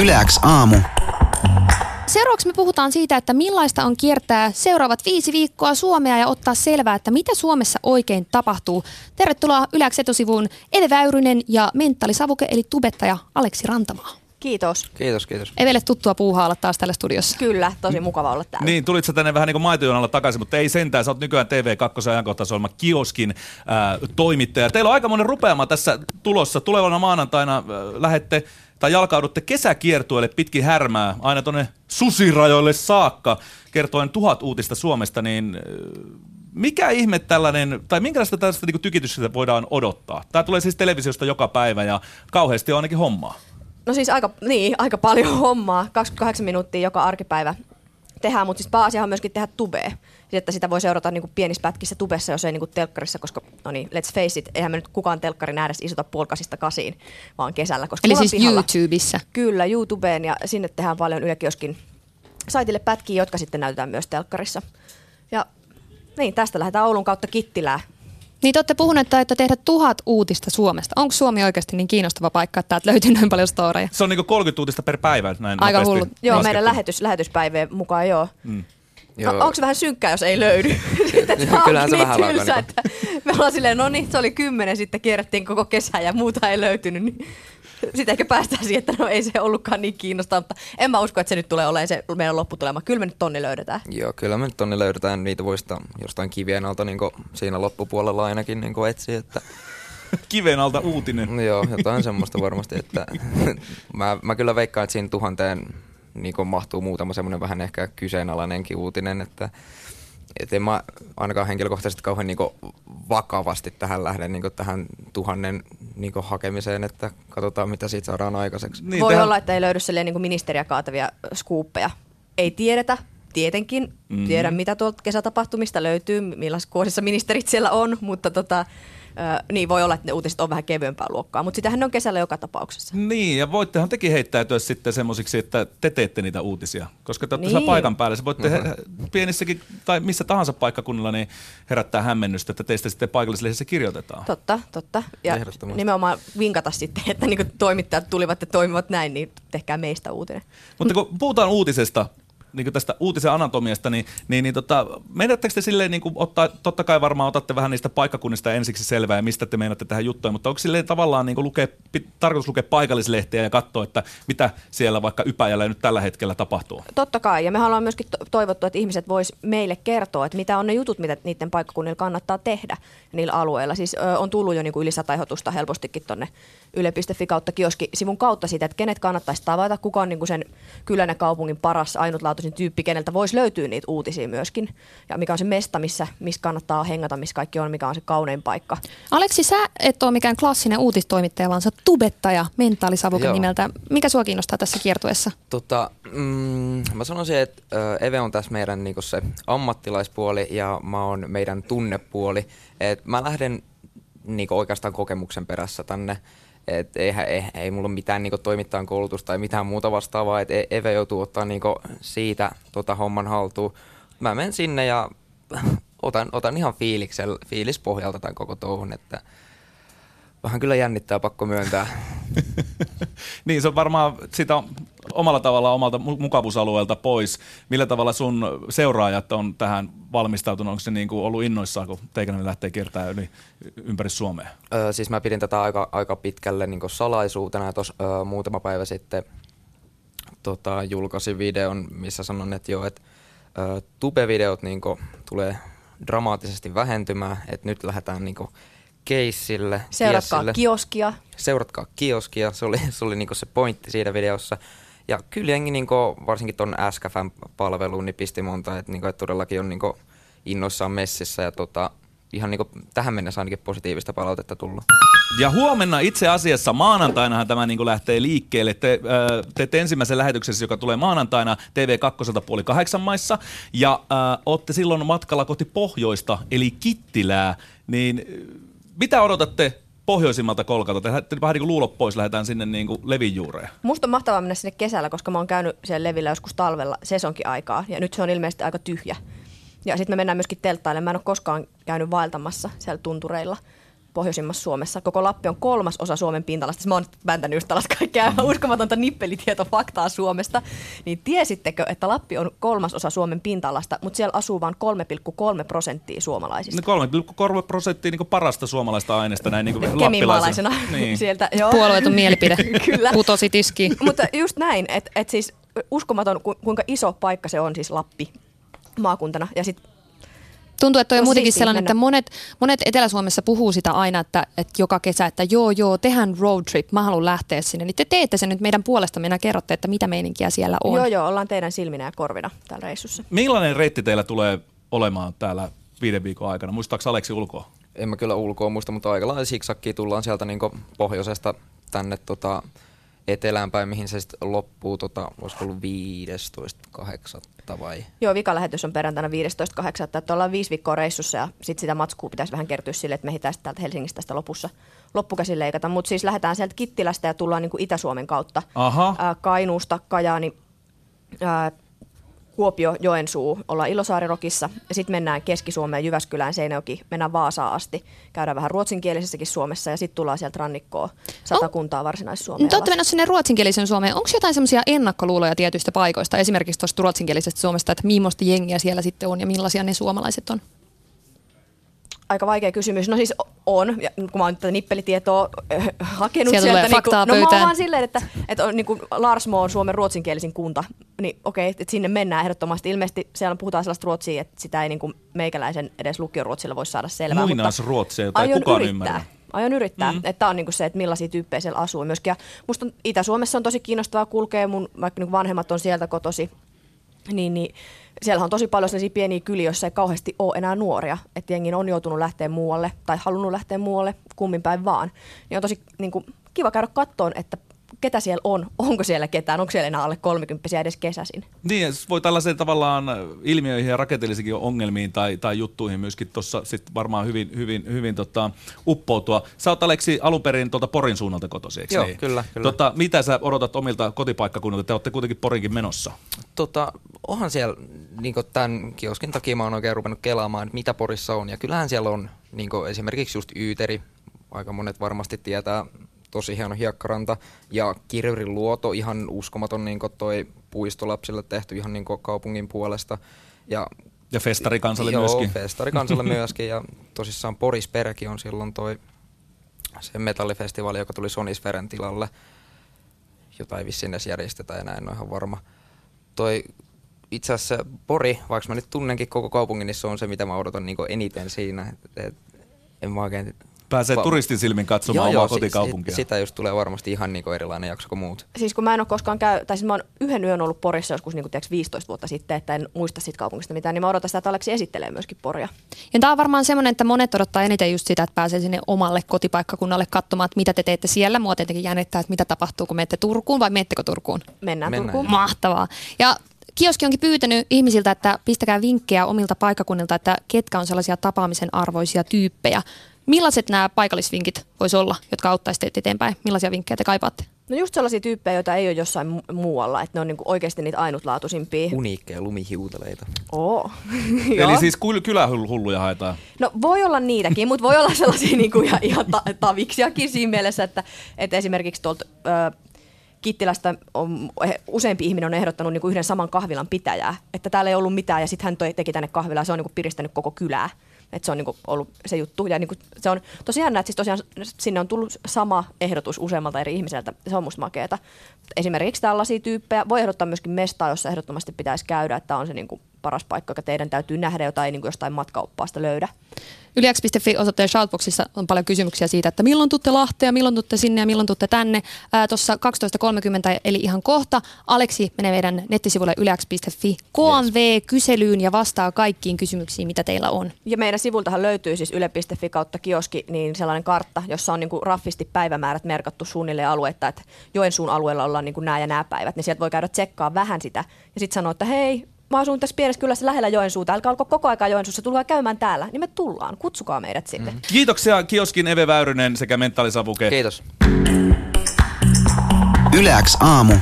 Yleäks aamu. Seuraavaksi me puhutaan siitä, että millaista on kiertää seuraavat viisi viikkoa Suomea ja ottaa selvää, että mitä Suomessa oikein tapahtuu. Tervetuloa Yleäks etosivuun Eve Väyrynen ja mentaalisavuke eli tubettaja Aleksi Rantamaa. Kiitos. Kiitos, kiitos. Evelle tuttua puuhaa olla taas täällä studiossa. Kyllä, tosi mukava olla täällä. Niin, tulit sä tänne vähän niin kuin maitojonalla takaisin, mutta ei sentään. Sä oot nykyään TV2 ajankohtaisohjelma Kioskin ää, toimittaja. Teillä on aika monen rupeama tässä tulossa. Tulevana maanantaina ää, lähette tai jalkaudutte kesäkiertueelle pitkin härmää aina tuonne susirajoille saakka kertoen tuhat uutista Suomesta, niin ää, mikä ihme tällainen, tai minkälaista tällaista niin tykitystä voidaan odottaa? Tämä tulee siis televisiosta joka päivä ja kauheasti on ainakin hommaa. No siis aika, niin, aika paljon hommaa. 28 minuuttia joka arkipäivä tehdään, mutta siis pääasia on myöskin tehdä tubea. Että sitä voi seurata niin kuin pienissä pätkissä tubessa, jos ei niin kuin telkkarissa, koska no niin, let's face it, eihän me nyt kukaan telkkarin ääressä istuta puolkasista kasiin, vaan kesällä. Koska Eli siis pihalla- YouTubessa. Kyllä, YouTubeen ja sinne tehdään paljon Yle Kioskin saitille pätkiä, jotka sitten näytetään myös telkkarissa. Ja niin, tästä lähdetään Oulun kautta Kittilään. Niin te olette puhuneet, että tehdä tuhat uutista Suomesta. Onko Suomi oikeasti niin kiinostava paikka, että täältä löytyy noin paljon storeja? Se on niin kuin 30 uutista per päivä. Näin Aika hullu. Joo, meidän lähetys, lähetyspäivien mukaan joo. Mm. No, onko se vähän synkkää, jos ei löydy? Sitten Kyllähän se niin vähän tylsä, niinku- että me ollaan silleen, no niin, se oli kymmenen, sitten kierrettiin koko kesä ja muuta ei löytynyt. Niin sitten ehkä päästään siihen, että no ei se ollutkaan niin kiinnostavaa, mutta en mä usko, että se nyt tulee olemaan se meidän lopputulema. Kyllä me nyt tonni löydetään. Joo, kyllä me nyt tonne löydetään niitä voista jostain kivien alta niin siinä loppupuolella ainakin niin etsiä, että Kiven alta uutinen. joo, jotain semmoista varmasti, että mä, mä kyllä veikkaan, että siinä tuhanteen niin mahtuu muutama semmoinen vähän ehkä kyseenalainenkin uutinen, että et en mä ainakaan henkilökohtaisesti kauhean niin vakavasti tähän lähden niin tähän tuhannen niin hakemiseen, että katsotaan mitä siitä saadaan aikaiseksi. Niin, Voi tehän- olla, että ei löydy niin kuin ministeriä kaatavia skuuppeja. Ei tiedetä, tietenkin. Mm-hmm. Tiedän, mitä tuolta kesätapahtumista löytyy, millaisissa kuosissa ministerit siellä on, mutta tota, ö, niin voi olla, että ne uutiset on vähän kevyempää luokkaa. Mutta sitähän ne on kesällä joka tapauksessa. Niin, ja voittehan tekin heittäytyä sitten semmoisiksi, että te teette niitä uutisia. Koska te olette Niin. paikan päällä. Se voitte he, pienissäkin tai missä tahansa paikkakunnalla niin herättää hämmennystä, että teistä sitten paikallislehdessä kirjoitetaan. Totta, totta. Ja nimenomaan vinkata sitten, että niin toimittajat tulivat ja toimivat näin, niin tehkää meistä uutinen. Mutta kun puhutaan uutisesta, niin kuin tästä uutisen anatomiasta, niin, niin, niin tota, meinatteko te silleen niin kuin ottaa, totta kai varmaan otatte vähän niistä paikkakunnista ensiksi selvää ja mistä te meinaatte tähän juttuja, mutta onko silleen tavallaan niin kuin lukea, pit, tarkoitus lukea paikallislehteä ja katsoa, että mitä siellä vaikka Ypäjällä nyt tällä hetkellä tapahtuu? Totta kai, ja me haluamme myöskin to- toivottua, että ihmiset vois meille kertoa, että mitä on ne jutut, mitä niiden paikkakunnilla kannattaa tehdä niillä alueilla. Siis ö, on tullut jo niinku yli sata helpostikin tuonne yle.fi kautta kioski sivun kautta siitä, että kenet kannattaisi tavata, kuka on niinku sen kylän ja kaupungin paras ainutlaatuisin tyyppi, keneltä voisi löytyä niitä uutisia myöskin. Ja mikä on se mesta, missä, missä kannattaa hengata, missä kaikki on, mikä on se kaunein paikka. Aleksi, sä et ole mikään klassinen uutistoimittaja, vaan sä tubettaja mentaalisavuke Joo. nimeltä. Mikä sua kiinnostaa tässä kiertueessa? Tota, mm, mä sanoisin, että Eve on tässä meidän niinku se ammattilaispuoli ja mä oon meidän tunnepuoli. Et mä lähden niinku oikeastaan kokemuksen perässä tänne. Et eihän, ei, ei mulla ole mitään niinku toimittajan koulutusta tai mitään muuta vastaavaa. Et E- Eve joutuu ottaa niinku siitä tota homman haltuun. Mä menen sinne ja otan, otan ihan fiiliksel, fiilispohjalta tämän koko touhun, että vähän kyllä jännittää, pakko myöntää. niin, se on varmaan sitä omalla tavalla omalta mu- mukavuusalueelta pois. Millä tavalla sun seuraajat on tähän valmistautunut? Onko se niin kuin ollut innoissaan, kun teikäläinen lähtee kiertämään yli, ympäri Suomea? Öö, siis mä pidin tätä aika, aika pitkälle niin salaisuutena ja tos, öö, muutama päivä sitten tota, julkaisin videon, missä sanon, että joo, että öö, niin tulee dramaattisesti vähentymään, että nyt lähdetään niin keissille. Seuratkaa tiessille. kioskia. Seuratkaa kioskia, se oli, se, oli niinku se pointti siinä videossa. Ja kyllä jengi niinku, varsinkin tuon SKFM-palveluun niin pisti monta, että niinku, et todellakin on niinku innoissaan messissä ja tota, ihan niinku, tähän mennessä ainakin positiivista palautetta tullut. Ja huomenna itse asiassa maanantainahan tämä niin lähtee liikkeelle. Te äh, teette ensimmäisen lähetyksessä, joka tulee maanantaina TV2 puoli kahdeksan maissa. Ja äh, olette silloin matkalla kohti pohjoista, eli Kittilää. Niin mitä odotatte pohjoisimmalta kolkalta? Te vähän niin kuin luulot pois, lähdetään sinne niin kuin levin juureen. Musta on mahtavaa mennä sinne kesällä, koska mä oon käynyt siellä levillä joskus talvella sesonkin aikaa ja nyt se on ilmeisesti aika tyhjä. Ja sitten me mennään myöskin telttaille. Mä en ole koskaan käynyt vaeltamassa siellä tuntureilla. Pohjoisimmassa Suomessa. Koko Lappi on kolmas osa Suomen pinta-alasta. Siis Mä oon vääntänyt just tällaista kaikkea mm. uskomatonta nippelitietofaktaa Suomesta. Niin tiesittekö, että Lappi on kolmas osa Suomen pinta-alasta, mutta siellä asuu vain 3,3 prosenttia suomalaisista? No 3,3 prosenttia niin parasta suomalaista aineesta näin niin Kemimaalaisena niin. sieltä. Joo. Puolueeton mielipide. Kyllä. Putosi tiski. mutta just näin, että et siis uskomaton kuinka iso paikka se on siis Lappi maakuntana. Ja sitten Tuntuu, että toi on muutenkin sellainen, mennä. että monet, monet Etelä-Suomessa puhuu sitä aina, että, että joka kesä, että joo, joo, tehän road trip, mä haluan lähteä sinne. Niin te teette sen nyt meidän puolesta, minä kerrotte, että mitä meininkiä siellä on. Joo, joo, ollaan teidän silminä ja korvina täällä reissussa. Millainen reitti teillä tulee olemaan täällä viiden viikon aikana? Muistaako Aleksi ulkoa? En mä kyllä ulkoa muista, mutta aika lailla siksakkiin tullaan sieltä niin pohjoisesta tänne tota, eteläänpäin, mihin se sitten loppuu, tota, olisiko ollut 15.8. vai? Joo, vikalähetys on perjantaina 15.8. Että ollaan viisi viikkoa reissussa ja sitten sitä matskua pitäisi vähän kertyä sille, että me ehditään täältä Helsingistä tästä lopussa loppukäsin leikata. Mutta siis lähdetään sieltä Kittilästä ja tullaan niin kuin Itä-Suomen kautta. Aha. Ää, Kainuusta, Kajaani, ää, Kuopio, Joensuu, ollaan Ilosaarirokissa ja sitten mennään Keski-Suomeen, Jyväskylään, Seinäjoki, mennään Vaasaan asti. Käydään vähän ruotsinkielisessäkin Suomessa ja sitten tullaan sieltä rannikkoa satakuntaa varsinais-Suomeen. Te olette menossa sinne ruotsinkielisen Suomeen. Onko jotain semmoisia ennakkoluuloja tietyistä paikoista, esimerkiksi tuosta ruotsinkielisestä Suomesta, että millaista jengiä siellä sitten on ja millaisia ne suomalaiset on? Aika vaikea kysymys. No siis on, ja kun mä oon tätä nippelitietoa äh, hakenut sieltä. sieltä niin kuin, no mä oon silleen, että, että on, niin kuin Larsmo on Suomen ruotsinkielisin kunta, niin okei, että sinne mennään ehdottomasti. Ilmeisesti siellä puhutaan sellaista ruotsia, että sitä ei niin kuin meikäläisen edes lukioruotsilla voi saada selvää. Muinaisruotsia, jota ei kukaan yrittää. ymmärrä. Aion yrittää. Mm. Että tämä on niinku se, että millaisia tyyppejä siellä asuu myöskin. Ja musta on, Itä-Suomessa on tosi kiinnostavaa kulkea, mun vaikka niinku vanhemmat on sieltä kotosi, niin, niin siellä on tosi paljon sellaisia pieniä kyliä, joissa ei kauheasti ole enää nuoria. Että jengi on joutunut lähteä muualle tai halunnut lähteä muualle, kummin päin vaan. Niin on tosi niin kuin, kiva käydä kattoon, että ketä siellä on, onko siellä ketään, onko siellä enää alle 30 edes kesäsin. Niin, voi tällaiseen tavallaan ilmiöihin ja rakenteellisiin ongelmiin tai, tai juttuihin myöskin tuossa sitten varmaan hyvin, hyvin, hyvin tota, uppoutua. Sä oot Aleksi alun perin tuolta Porin suunnalta kotosi, eikö Joo, niin? kyllä. kyllä. Tota, mitä sä odotat omilta kotipaikkakunnilta? Te olette kuitenkin Porinkin menossa. Tota, onhan siellä, niin tämän kioskin takia mä oon oikein ruvennut kelaamaan, että mitä Porissa on. Ja kyllähän siellä on niin esimerkiksi just Yyteri, aika monet varmasti tietää tosi hieno hiekkaranta. Ja Kirjurin luoto, ihan uskomaton niin toi puistolapsille tehty ihan niin kaupungin puolesta. Ja, ja festarikansalle joo, myöskin. Festarikansalle myöskin. Ja tosissaan Porisperki on silloin toi se metallifestivaali, joka tuli Sonisferen tilalle, jota ei vissiin edes järjestetä enää, en ole ihan varma. Toi itse asiassa Pori, vaikka mä nyt tunnenkin koko kaupungin, niin se on se, mitä mä odotan niin eniten siinä. Et, et, en mä oikein Pääsee Va- turistin silmin katsomaan joo, omaa joo, kotikaupunkia. Sitä just tulee varmasti ihan niin erilainen jakso kuin muut. Siis kun mä en ole koskaan käy, tai siis mä oon yhden yön ollut Porissa joskus niin kuin 15 vuotta sitten, että en muista siitä kaupungista mitään, niin mä odotan sitä, että Aleksi esittelee myöskin Poria. Ja tämä on varmaan semmoinen, että monet odottaa eniten just sitä, että pääsee sinne omalle kotipaikkakunnalle katsomaan, että mitä te teette siellä. Mua tietenkin jännittää, että mitä tapahtuu, kun menette Turkuun vai menettekö Turkuun? Mennään, Mennään Turkuun. Mahtavaa. Ja Kioski onkin pyytänyt ihmisiltä, että pistäkää vinkkejä omilta paikkakunnilta, että ketkä on sellaisia tapaamisen arvoisia tyyppejä. Millaiset nämä paikallisvinkit voisi olla, jotka auttaisivat teitä eteenpäin? Millaisia vinkkejä te kaipaatte? No just sellaisia tyyppejä, joita ei ole jossain mu- muualla, että ne on niinku oikeasti niitä ainutlaatuisimpia. Uniikkeja lumihiutaleita. Oo. Eli siis kyl- kylähulluja haetaan? No voi olla niitäkin, mutta voi olla sellaisia niinku ihan, ihan ta- taviksiakin siinä mielessä, että, että esimerkiksi tuolta... Ö, Kittilästä on, useampi ihminen on ehdottanut niin kuin yhden saman kahvilan pitäjää, että täällä ei ollut mitään ja sitten hän toi, teki tänne kahvilaa, se on niin kuin piristänyt koko kylää. Että se on niinku ollut se juttu. Ja niinku se on tosiaan että siis tosiaan sinne on tullut sama ehdotus useammalta eri ihmiseltä. Se on musta makeeta. Esimerkiksi tällaisia tyyppejä. Voi ehdottaa myöskin mestaa, jossa ehdottomasti pitäisi käydä, että on se niinku paras paikka, joka teidän täytyy nähdä, jota ei niin kuin jostain matkaoppaasta löydä. Yliäks.fi osoitteen Shoutboxissa on paljon kysymyksiä siitä, että milloin tutte Lahteen, milloin tutte sinne ja milloin tutte tänne. Tuossa 12.30 eli ihan kohta Aleksi menee meidän nettisivulle yliäks.fi KMV-kyselyyn ja vastaa kaikkiin kysymyksiin, mitä teillä on. Ja meidän sivultahan löytyy siis yle.fi kautta kioski, niin sellainen kartta, jossa on niin kuin raffisti päivämäärät merkattu suunnilleen aluetta, että Joensuun alueella ollaan niin kuin nämä ja nämä päivät, niin sieltä voi käydä tsekkaa vähän sitä ja sitten sanoa, että hei, mä asun tässä pienessä kylässä lähellä Joensuuta, älkää olko koko aika Joensuussa, tulkaa käymään täällä, niin me tullaan, kutsukaa meidät sinne. Mm. Kiitoksia Kioskin Eve Väyrynen sekä Mentaalisavuke. Kiitos. Yleäks aamu.